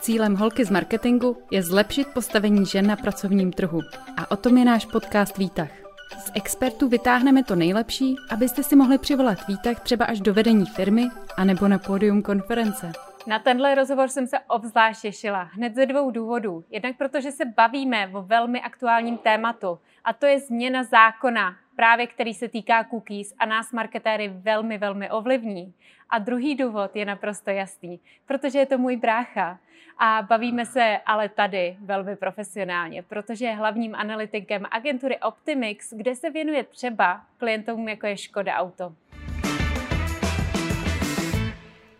Cílem holky z marketingu je zlepšit postavení žen na pracovním trhu. A o tom je náš podcast Výtah. Z expertů vytáhneme to nejlepší, abyste si mohli přivolat výtah třeba až do vedení firmy anebo na pódium konference. Na tenhle rozhovor jsem se obzvlášť těšila, hned ze dvou důvodů. Jednak protože se bavíme o velmi aktuálním tématu, a to je změna zákona, právě který se týká cookies a nás marketéry velmi, velmi ovlivní. A druhý důvod je naprosto jasný, protože je to můj brácha. A bavíme se ale tady velmi profesionálně, protože je hlavním analytikem agentury Optimix, kde se věnuje třeba klientům, jako je Škoda Auto.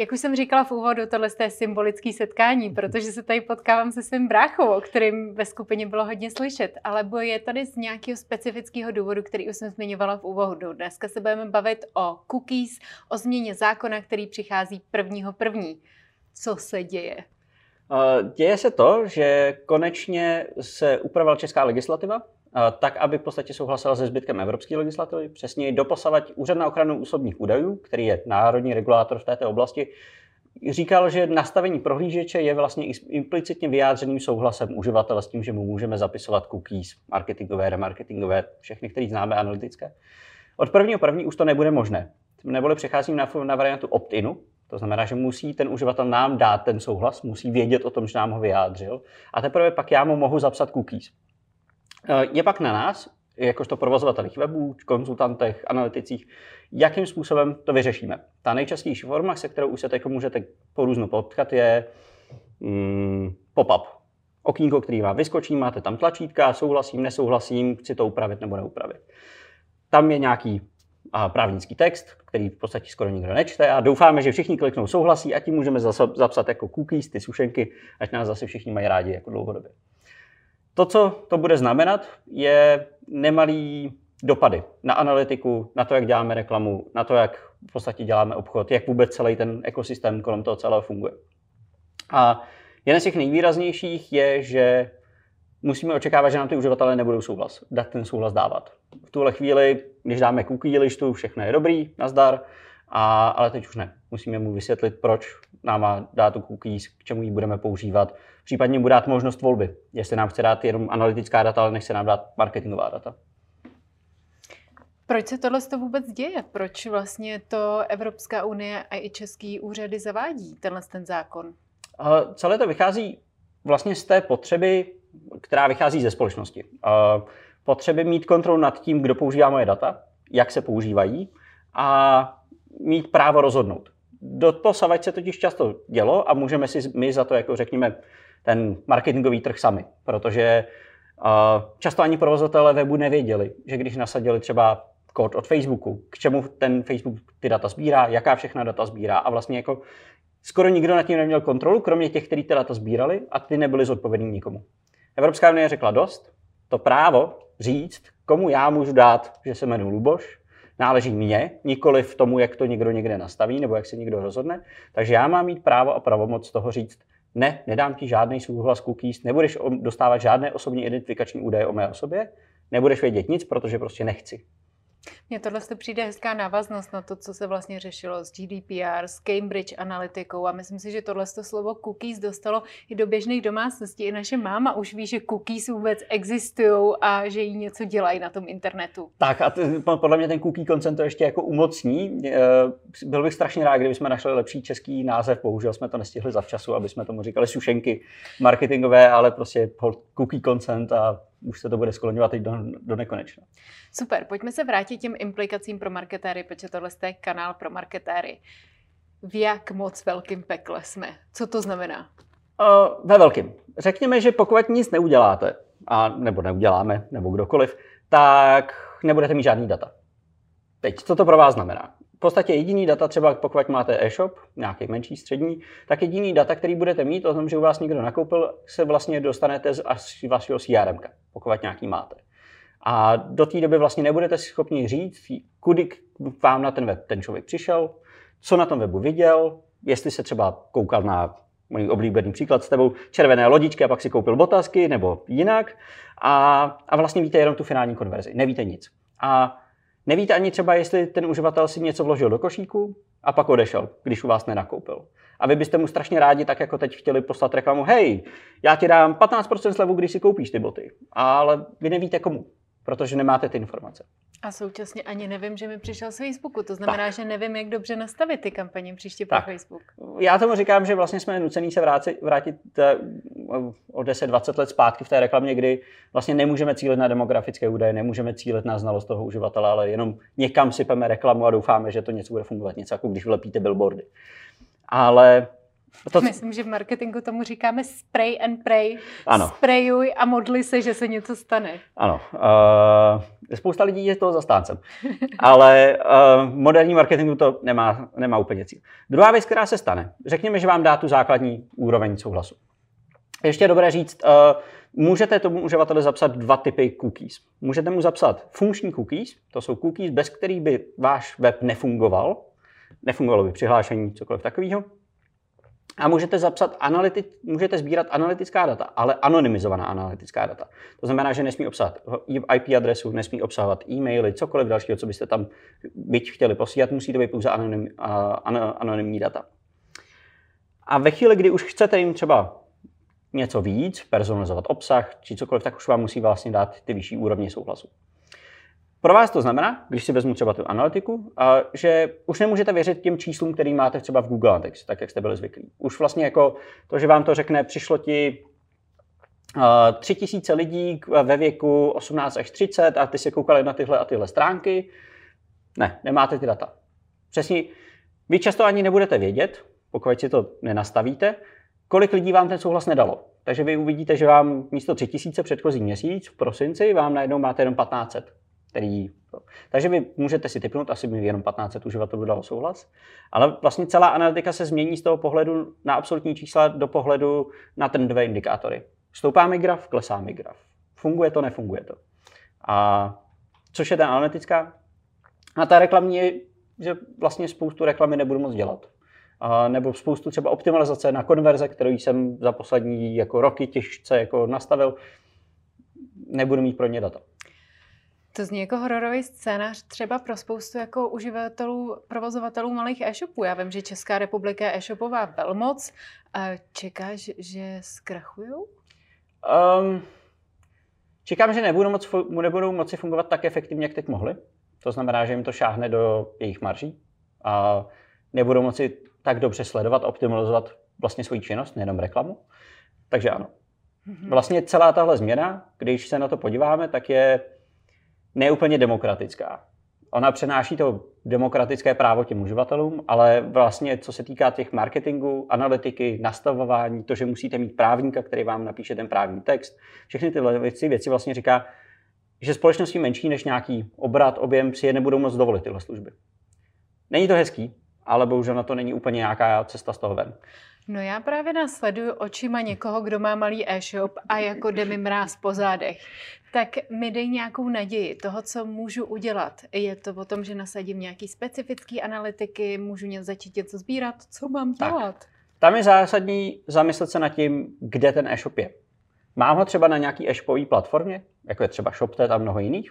Jak už jsem říkala v úvodu, tohle je symbolický setkání, protože se tady potkávám se svým bráchou, o kterým ve skupině bylo hodně slyšet, alebo je tady z nějakého specifického důvodu, který už jsem zmiňovala v úvodu. Dneska se budeme bavit o cookies, o změně zákona, který přichází prvního první. Co se děje? Děje se to, že konečně se upravila česká legislativa, tak, aby v podstatě souhlasila se zbytkem evropské legislativy. Přesně doposavať Úřad na ochranu osobních údajů, který je národní regulátor v této oblasti, říkal, že nastavení prohlížeče je vlastně implicitně vyjádřeným souhlasem uživatele s tím, že mu můžeme zapisovat cookies, marketingové, remarketingové, všechny, které známe analytické. Od prvního první už to nebude možné. Neboli přecházím na, na variantu opt-inu, to znamená, že musí ten uživatel nám dát ten souhlas, musí vědět o tom, že nám ho vyjádřil a teprve pak já mu mohu zapsat cookies. Eh, je pak na nás, jakožto provozovatelích webů, konzultantech, analyticích, jakým způsobem to vyřešíme. Ta nejčastější forma, se kterou už se teď můžete po různu potkat, je mm, pop-up. Okýnko, který vám vyskočí, máte tam tlačítka, souhlasím, nesouhlasím, chci to upravit nebo neupravit. Tam je nějaký a právnický text, který v podstatě skoro nikdo nečte a doufáme, že všichni kliknou souhlasí a tím můžeme zapsat jako cookies, ty sušenky, ať nás zase všichni mají rádi jako dlouhodobě. To, co to bude znamenat, je nemalý dopady na analytiku, na to, jak děláme reklamu, na to, jak v podstatě děláme obchod, jak vůbec celý ten ekosystém kolem toho celého funguje. A jeden z těch nejvýraznějších je, že musíme očekávat, že nám ty uživatelé nebudou souhlas, dát ten souhlas dávat. V tuhle chvíli, když dáme cookie listu, všechno je dobrý, nazdar, a, ale teď už ne. Musíme mu vysvětlit, proč nám má dát tu cookies, k čemu ji budeme používat. Případně mu dát možnost volby, jestli nám chce dát jenom analytická data, ale nechce nám dát marketingová data. Proč se tohle to vůbec děje? Proč vlastně to Evropská unie a i český úřady zavádí, tenhle ten zákon? Uh, celé to vychází vlastně z té potřeby, která vychází ze společnosti. Uh, potřeby mít kontrolu nad tím, kdo používá moje data, jak se používají a mít právo rozhodnout. Do posavať se totiž často dělo a můžeme si my za to, jako řekněme, ten marketingový trh sami, protože často ani provozatelé webu nevěděli, že když nasadili třeba kód od Facebooku, k čemu ten Facebook ty data sbírá, jaká všechna data sbírá a vlastně jako skoro nikdo nad tím neměl kontrolu, kromě těch, kteří ty data sbírali a ty nebyli zodpovědní nikomu. Evropská unie řekla dost, to právo říct, komu já můžu dát, že se jmenuji Luboš, náleží mně, nikoli v tomu, jak to někdo někde nastaví nebo jak se někdo rozhodne. Takže já mám mít právo a pravomoc toho říct, ne, nedám ti žádný souhlas cookies, nebudeš dostávat žádné osobní identifikační údaje o mé osobě, nebudeš vědět nic, protože prostě nechci. Mně tohle přijde hezká návaznost na to, co se vlastně řešilo s GDPR, s Cambridge analytikou a myslím si, že tohle slovo cookies dostalo i do běžných domácností. I naše máma už ví, že cookies vůbec existují a že jí něco dělají na tom internetu. Tak a t- podle mě ten cookie consent to ještě jako umocní. Eh, byl bych strašně rád, kdybychom našli lepší český název. Bohužel jsme to nestihli zavčasu, aby jsme tomu říkali sušenky marketingové, ale prostě cookie consent a už se to bude skloňovat teď do, do nekonečna. Super, pojďme se vrátit těm implikacím pro marketéry, protože tohle je kanál pro marketéry. V jak moc velkým pekle jsme? Co to znamená? Uh, ve velkým. Řekněme, že pokud nic neuděláte, a, nebo neuděláme, nebo kdokoliv, tak nebudete mít žádný data. Teď, co to pro vás znamená? V podstatě jediný data, třeba pokud máte e-shop, nějaký menší, střední, tak jediný data, který budete mít o tom, že u vás někdo nakoupil, se vlastně dostanete z vašeho CRM, pokud nějaký máte. A do té doby vlastně nebudete schopni říct, kudy vám na ten web ten člověk přišel, co na tom webu viděl, jestli se třeba koukal na můj oblíbený příklad s tebou, červené lodičky a pak si koupil botasky nebo jinak. A, a vlastně víte jenom tu finální konverzi, nevíte nic. A Nevíte ani třeba, jestli ten uživatel si něco vložil do košíku a pak odešel, když u vás nenakoupil. A vy byste mu strašně rádi, tak jako teď chtěli poslat reklamu, hej, já ti dám 15% slevu, když si koupíš ty boty. Ale vy nevíte komu, protože nemáte ty informace. A současně ani nevím, že mi přišel z Facebooku. To znamená, tak. že nevím, jak dobře nastavit ty kampaně příště pro Facebook. Já tomu říkám, že vlastně jsme nucení se vrátit, vrátit eh, o 10-20 let zpátky v té reklamě, kdy vlastně nemůžeme cílit na demografické údaje, nemůžeme cílit na znalost toho uživatele, ale jenom někam sypeme reklamu a doufáme, že to něco bude fungovat. Něco jako když vlepíte billboardy. Ale to... Myslím, že v marketingu tomu říkáme spray and pray. Ano. Sprayuj a modli se, že se něco stane. Ano. Uh, spousta lidí je toho zastáncem. Ale uh, moderní marketingu to nemá, nemá úplně cíl. Druhá věc, která se stane. Řekněme, že vám dá tu základní úroveň souhlasu. Ještě je dobré říct, uh, můžete tomu uživateli zapsat dva typy cookies. Můžete mu zapsat funkční cookies, to jsou cookies, bez kterých by váš web nefungoval. Nefungovalo by přihlášení, cokoliv takového. A můžete zapsat analyti, můžete sbírat analytická data, ale anonymizovaná analytická data. To znamená, že nesmí obsahovat IP adresu, nesmí obsahovat e-maily, cokoliv dalšího, co byste tam byť chtěli posílat, musí to být pouze anonym, uh, anonymní data. A ve chvíli, kdy už chcete jim třeba něco víc, personalizovat obsah či cokoliv, tak už vám musí vlastně dát ty vyšší úrovně souhlasu. Pro vás to znamená, když si vezmu třeba tu analytiku, že už nemůžete věřit těm číslům, který máte třeba v Google Analytics, tak jak jste byli zvyklí. Už vlastně jako to, že vám to řekne, přišlo ti tři tisíce lidí ve věku 18 až 30 a ty si koukali na tyhle a tyhle stránky. Ne, nemáte ty data. Přesně, vy často ani nebudete vědět, pokud si to nenastavíte, kolik lidí vám ten souhlas nedalo. Takže vy uvidíte, že vám místo 3000 předchozí měsíc v prosinci vám najednou máte jenom 1500 který... Takže vy můžete si typnout, asi by jenom 1500 uživatelů dalo souhlas, ale vlastně celá analytika se změní z toho pohledu na absolutní čísla do pohledu na trendové indikátory. Stoupá mi graf, klesá mi graf. Funguje to, nefunguje to. A což je ta analytická? A ta reklamní je, že vlastně spoustu reklamy nebudu moc dělat. A nebo spoustu třeba optimalizace na konverze, kterou jsem za poslední jako roky těžce jako nastavil, nebudu mít pro ně data. To zní jako hororový scénář třeba pro spoustu jako uživatelů, provozovatelů malých e-shopů. Já vím, že Česká republika je e-shopová velmoc. Čekáš, že zkrachují? Um, čekám, že nebudou, moc, nebudou moci fungovat tak efektivně, jak teď mohli. To znamená, že jim to šáhne do jejich marží a nebudou moci tak dobře sledovat, optimalizovat vlastně svoji činnost, nejenom reklamu. Takže ano. Mhm. Vlastně celá tahle změna, když se na to podíváme, tak je neúplně demokratická. Ona přenáší to demokratické právo těm uživatelům, ale vlastně co se týká těch marketingu, analytiky, nastavování, to, že musíte mít právníka, který vám napíše ten právní text, všechny tyhle věci, věci vlastně říká, že společnosti menší než nějaký obrat, objem si je nebudou moc dovolit tyhle služby. Není to hezký, ale bohužel na to není úplně nějaká cesta z toho ven. No já právě následuju očima někoho, kdo má malý e-shop a jako jde mi mráz po zádech. Tak mi dej nějakou naději toho, co můžu udělat. Je to o tom, že nasadím nějaký specifický analytiky, můžu začít něco sbírat, co mám dělat? Tak. Tam je zásadní zamyslet se nad tím, kde ten e-shop je. Mám ho třeba na nějaký e-shopové platformě, jako je třeba ShopTet a mnoho jiných?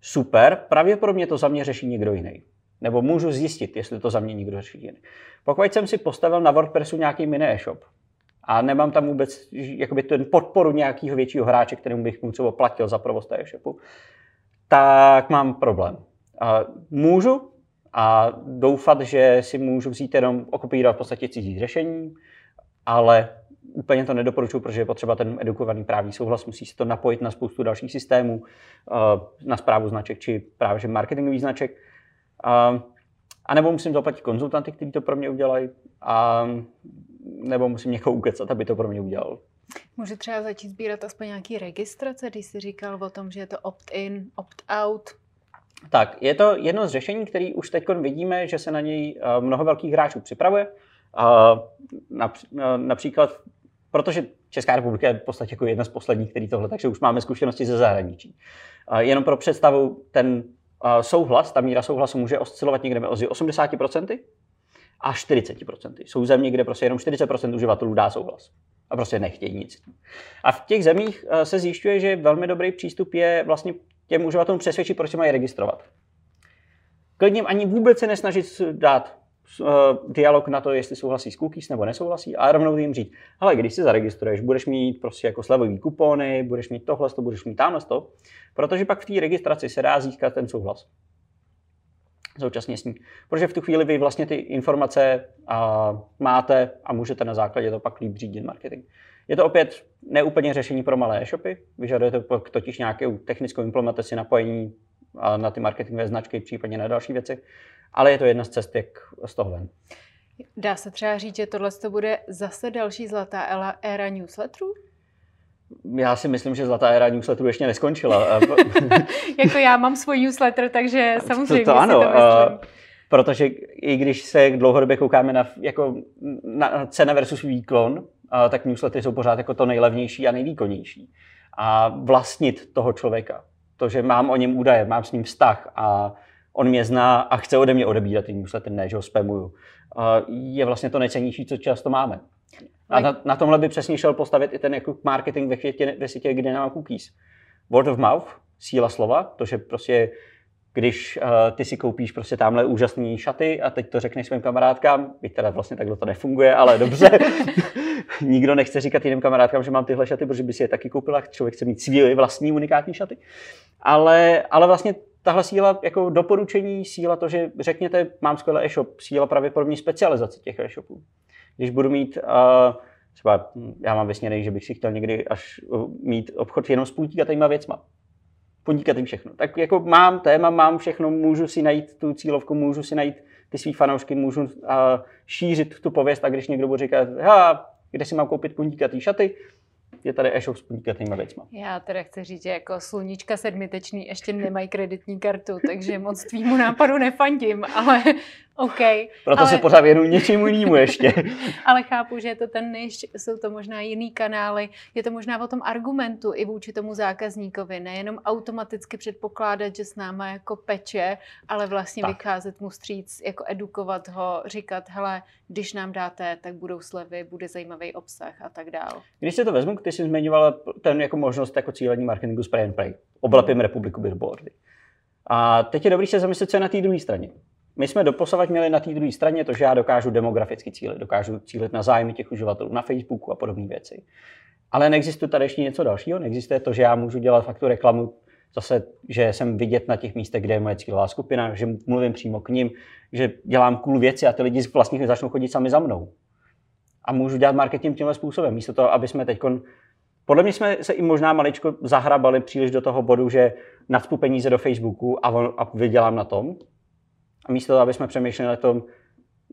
Super, pravděpodobně to za mě řeší někdo jiný. Nebo můžu zjistit, jestli to za mě někdo jiný. Pokud jsem si postavil na WordPressu nějaký mini e-shop a nemám tam vůbec jakoby ten podporu nějakého většího hráče, kterému bych mu třeba platil za provoz té e-shopu, tak mám problém. A můžu a doufat, že si můžu vzít jenom okupírovat v podstatě cizí řešení, ale úplně to nedoporučuji, protože je potřeba ten edukovaný právní souhlas, musí se to napojit na spoustu dalších systémů, na zprávu značek či právě marketingový značek. A nebo musím zaplatit konzultanty, kteří to pro mě udělají, a nebo musím někoho ukecat, aby to pro mě udělal. Může třeba začít sbírat aspoň nějaký registrace, když jsi říkal o tom, že je to opt-in, opt-out. Tak, je to jedno z řešení, který už teď vidíme, že se na něj eh, mnoho velkých hráčů připravuje. Eh, například, protože Česká republika je v podstatě jako jedna z posledních, který tohle, takže už máme zkušenosti ze zahraničí. Jenom pro představu, ten souhlas, ta míra souhlasu může oscilovat někde mezi 80% a 40%. Jsou země, kde prostě jenom 40% uživatelů dá souhlas a prostě nechtějí nic. A v těch zemích eh, se zjišťuje, že velmi dobrý přístup je vlastně těm uživatelům přesvědčit, proč se mají registrovat. klidně ani vůbec se nesnažit dát dialog na to, jestli souhlasí s cookies nebo nesouhlasí a rovnou jim říct, ale když se zaregistruješ, budeš mít prostě jako slevový kupony, budeš mít tohle, to budeš mít tamhle to, protože pak v té registraci se dá získat ten souhlas současně s ní. Protože v tu chvíli vy vlastně ty informace a, máte a můžete na základě to pak líp řídit marketing. Je to opět neúplně řešení pro malé e-shopy, vyžaduje to totiž nějakou technickou implementaci napojení na ty marketingové značky, případně na další věci, ale je to jedna z cest, jak z toho ven. Dá se třeba říct, že tohle to bude zase další zlatá éra newsletterů? Já si myslím, že zlatá éra newsletterů ještě neskončila. jako já mám svůj newsletter, takže samozřejmě to, to ano, si to myslím. protože i když se dlouhodobě koukáme na, jako, na cena versus výkon, tak newslettery jsou pořád jako to nejlevnější a nejvýkonnější. A vlastnit toho člověka, to, že mám o něm údaje, mám s ním vztah a on mě zná a chce ode mě odebírat ty newsletter, ne, že ho spamuju, je vlastně to nejcennější, co často máme. A na, na tomhle by přesně šel postavit i ten jako marketing ve, chvětě, ve světě, kde nemá cookies. Word of mouth, síla slova, to, že prostě když uh, ty si koupíš prostě tamhle úžasné šaty a teď to řekneš svým kamarádkám, byť teda vlastně takhle to nefunguje, ale dobře. Nikdo nechce říkat jiným kamarádkám, že mám tyhle šaty, protože by si je taky koupila, člověk chce mít svý vlastní unikátní šaty. Ale, ale vlastně tahle síla jako doporučení, síla to, že řekněte, mám skvělý e-shop, síla pravděpodobně specializace těch e-shopů. Když budu mít uh, třeba, já mám vysněný, že bych si chtěl někdy až mít obchod jenom s půltíkatýma věcma. Půltíkatým všechno. Tak jako mám téma, mám všechno, můžu si najít tu cílovku, můžu si najít ty svý fanoušky, můžu uh, šířit tu pověst a když někdo bude říkat, kde si mám koupit půltíkatý šaty, je tady e-shop s podnikatelnými věcma. Já teda chci říct, že jako sluníčka sedmitečný ještě nemají kreditní kartu, takže moc tvýmu nápadu nefandím, ale OK. Proto ale... se pořád věnuju něčemu jinému ještě. ale chápu, že je to ten niž, jsou to možná jiný kanály, je to možná o tom argumentu i vůči tomu zákazníkovi, nejenom automaticky předpokládat, že s náma jako peče, ale vlastně tak. vycházet mu stříc, jako edukovat ho, říkat, hele, když nám dáte, tak budou slevy, bude zajímavý obsah a tak dál. Když se to vezmu, ty jsi zmiňovala ten jako možnost jako cílení marketingu spray and pray. Oblepím republiku billboardy. A teď je dobrý se zamyslet, co je na té druhé straně. My jsme doposavat měli na té druhé straně to, že já dokážu demograficky cílit, dokážu cílit na zájmy těch uživatelů na Facebooku a podobné věci. Ale neexistuje tady ještě něco dalšího, neexistuje to, že já můžu dělat fakt tu reklamu zase, že jsem vidět na těch místech, kde je moje cílová skupina, že mluvím přímo k ním, že dělám cool věci a ty lidi vlastně začnou chodit sami za mnou. A můžu dělat marketing tímhle způsobem, místo toho, aby jsme teď podle mě jsme se i možná maličko zahrabali příliš do toho bodu, že nadspu peníze do Facebooku a, on, a vydělám na tom. A místo toho, aby jsme přemýšleli na tom,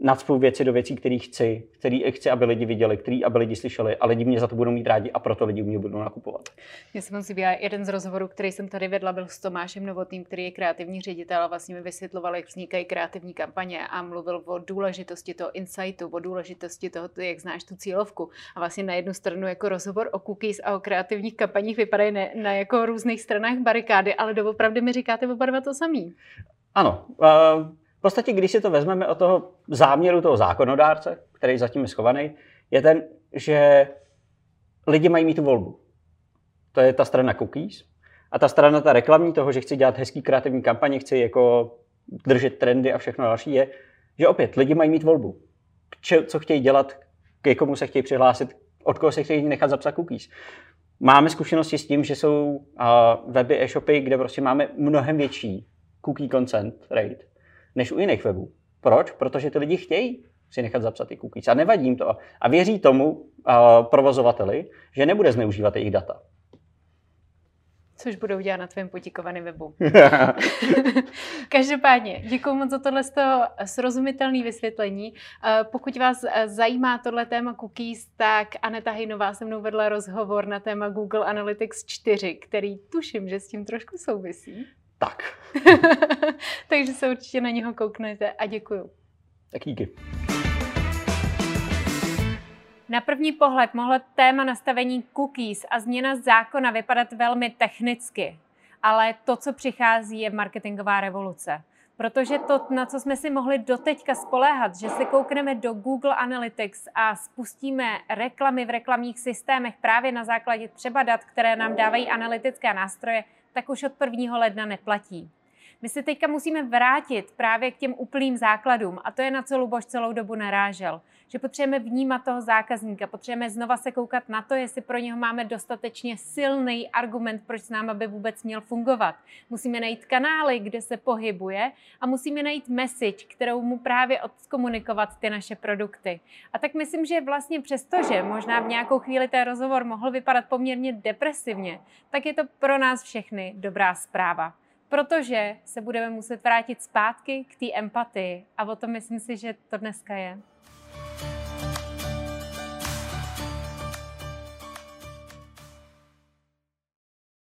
nacpu věci do věcí, které chci, který chci, aby lidi viděli, který aby lidi slyšeli a lidi mě za to budou mít rádi a proto lidi mě budou nakupovat. Já jsem si jeden z rozhovorů, který jsem tady vedla, byl s Tomášem Novotným, který je kreativní ředitel a vlastně mi vysvětloval, jak vznikají kreativní kampaně a mluvil o důležitosti toho insightu, o důležitosti toho, jak znáš tu cílovku. A vlastně na jednu stranu jako rozhovor o cookies a o kreativních kampaních vypadají ne, na jako různých stranách barikády, ale doopravdy mi říkáte oba dva to samý. Ano. Uh v podstatě, když si to vezmeme o toho záměru toho zákonodárce, který zatím je schovaný, je ten, že lidi mají mít tu volbu. To je ta strana cookies. A ta strana ta reklamní toho, že chci dělat hezký kreativní kampaně, chci jako držet trendy a všechno další, je, že opět lidi mají mít volbu. Če, co chtějí dělat, k komu se chtějí přihlásit, od koho se chtějí nechat zapsat cookies. Máme zkušenosti s tím, že jsou uh, weby, e-shopy, kde prostě máme mnohem větší cookie consent rate než u jiných webů. Proč? Protože ty lidi chtějí si nechat zapsat ty cookies a nevadí jim to. A věří tomu uh, provozovateli, že nebude zneužívat jejich data. Což budou dělat na tvém potikovaném webu. Každopádně, děkuji moc za tohle srozumitelné vysvětlení. Pokud vás e, zajímá tohle téma cookies, tak Aneta Hejnová se mnou vedla rozhovor na téma Google Analytics 4, který tuším, že s tím trošku souvisí. Tak. Takže se určitě na něho kouknete a děkuju. Tak díky. Na první pohled mohlo téma nastavení cookies a změna zákona vypadat velmi technicky, ale to, co přichází, je marketingová revoluce. Protože to, na co jsme si mohli doteďka spoléhat, že se koukneme do Google Analytics a spustíme reklamy v reklamních systémech právě na základě třeba dat, které nám dávají analytické nástroje, tak už od 1. ledna neplatí. My se teďka musíme vrátit právě k těm úplným základům a to je na co Luboš celou dobu narážel. Že potřebujeme vnímat toho zákazníka, potřebujeme znova se koukat na to, jestli pro něho máme dostatečně silný argument, proč s náma by vůbec měl fungovat. Musíme najít kanály, kde se pohybuje a musíme najít message, kterou mu právě odkomunikovat ty naše produkty. A tak myslím, že vlastně přesto, že možná v nějakou chvíli ten rozhovor mohl vypadat poměrně depresivně, tak je to pro nás všechny dobrá zpráva protože se budeme muset vrátit zpátky k té empatii. A o tom myslím si, že to dneska je.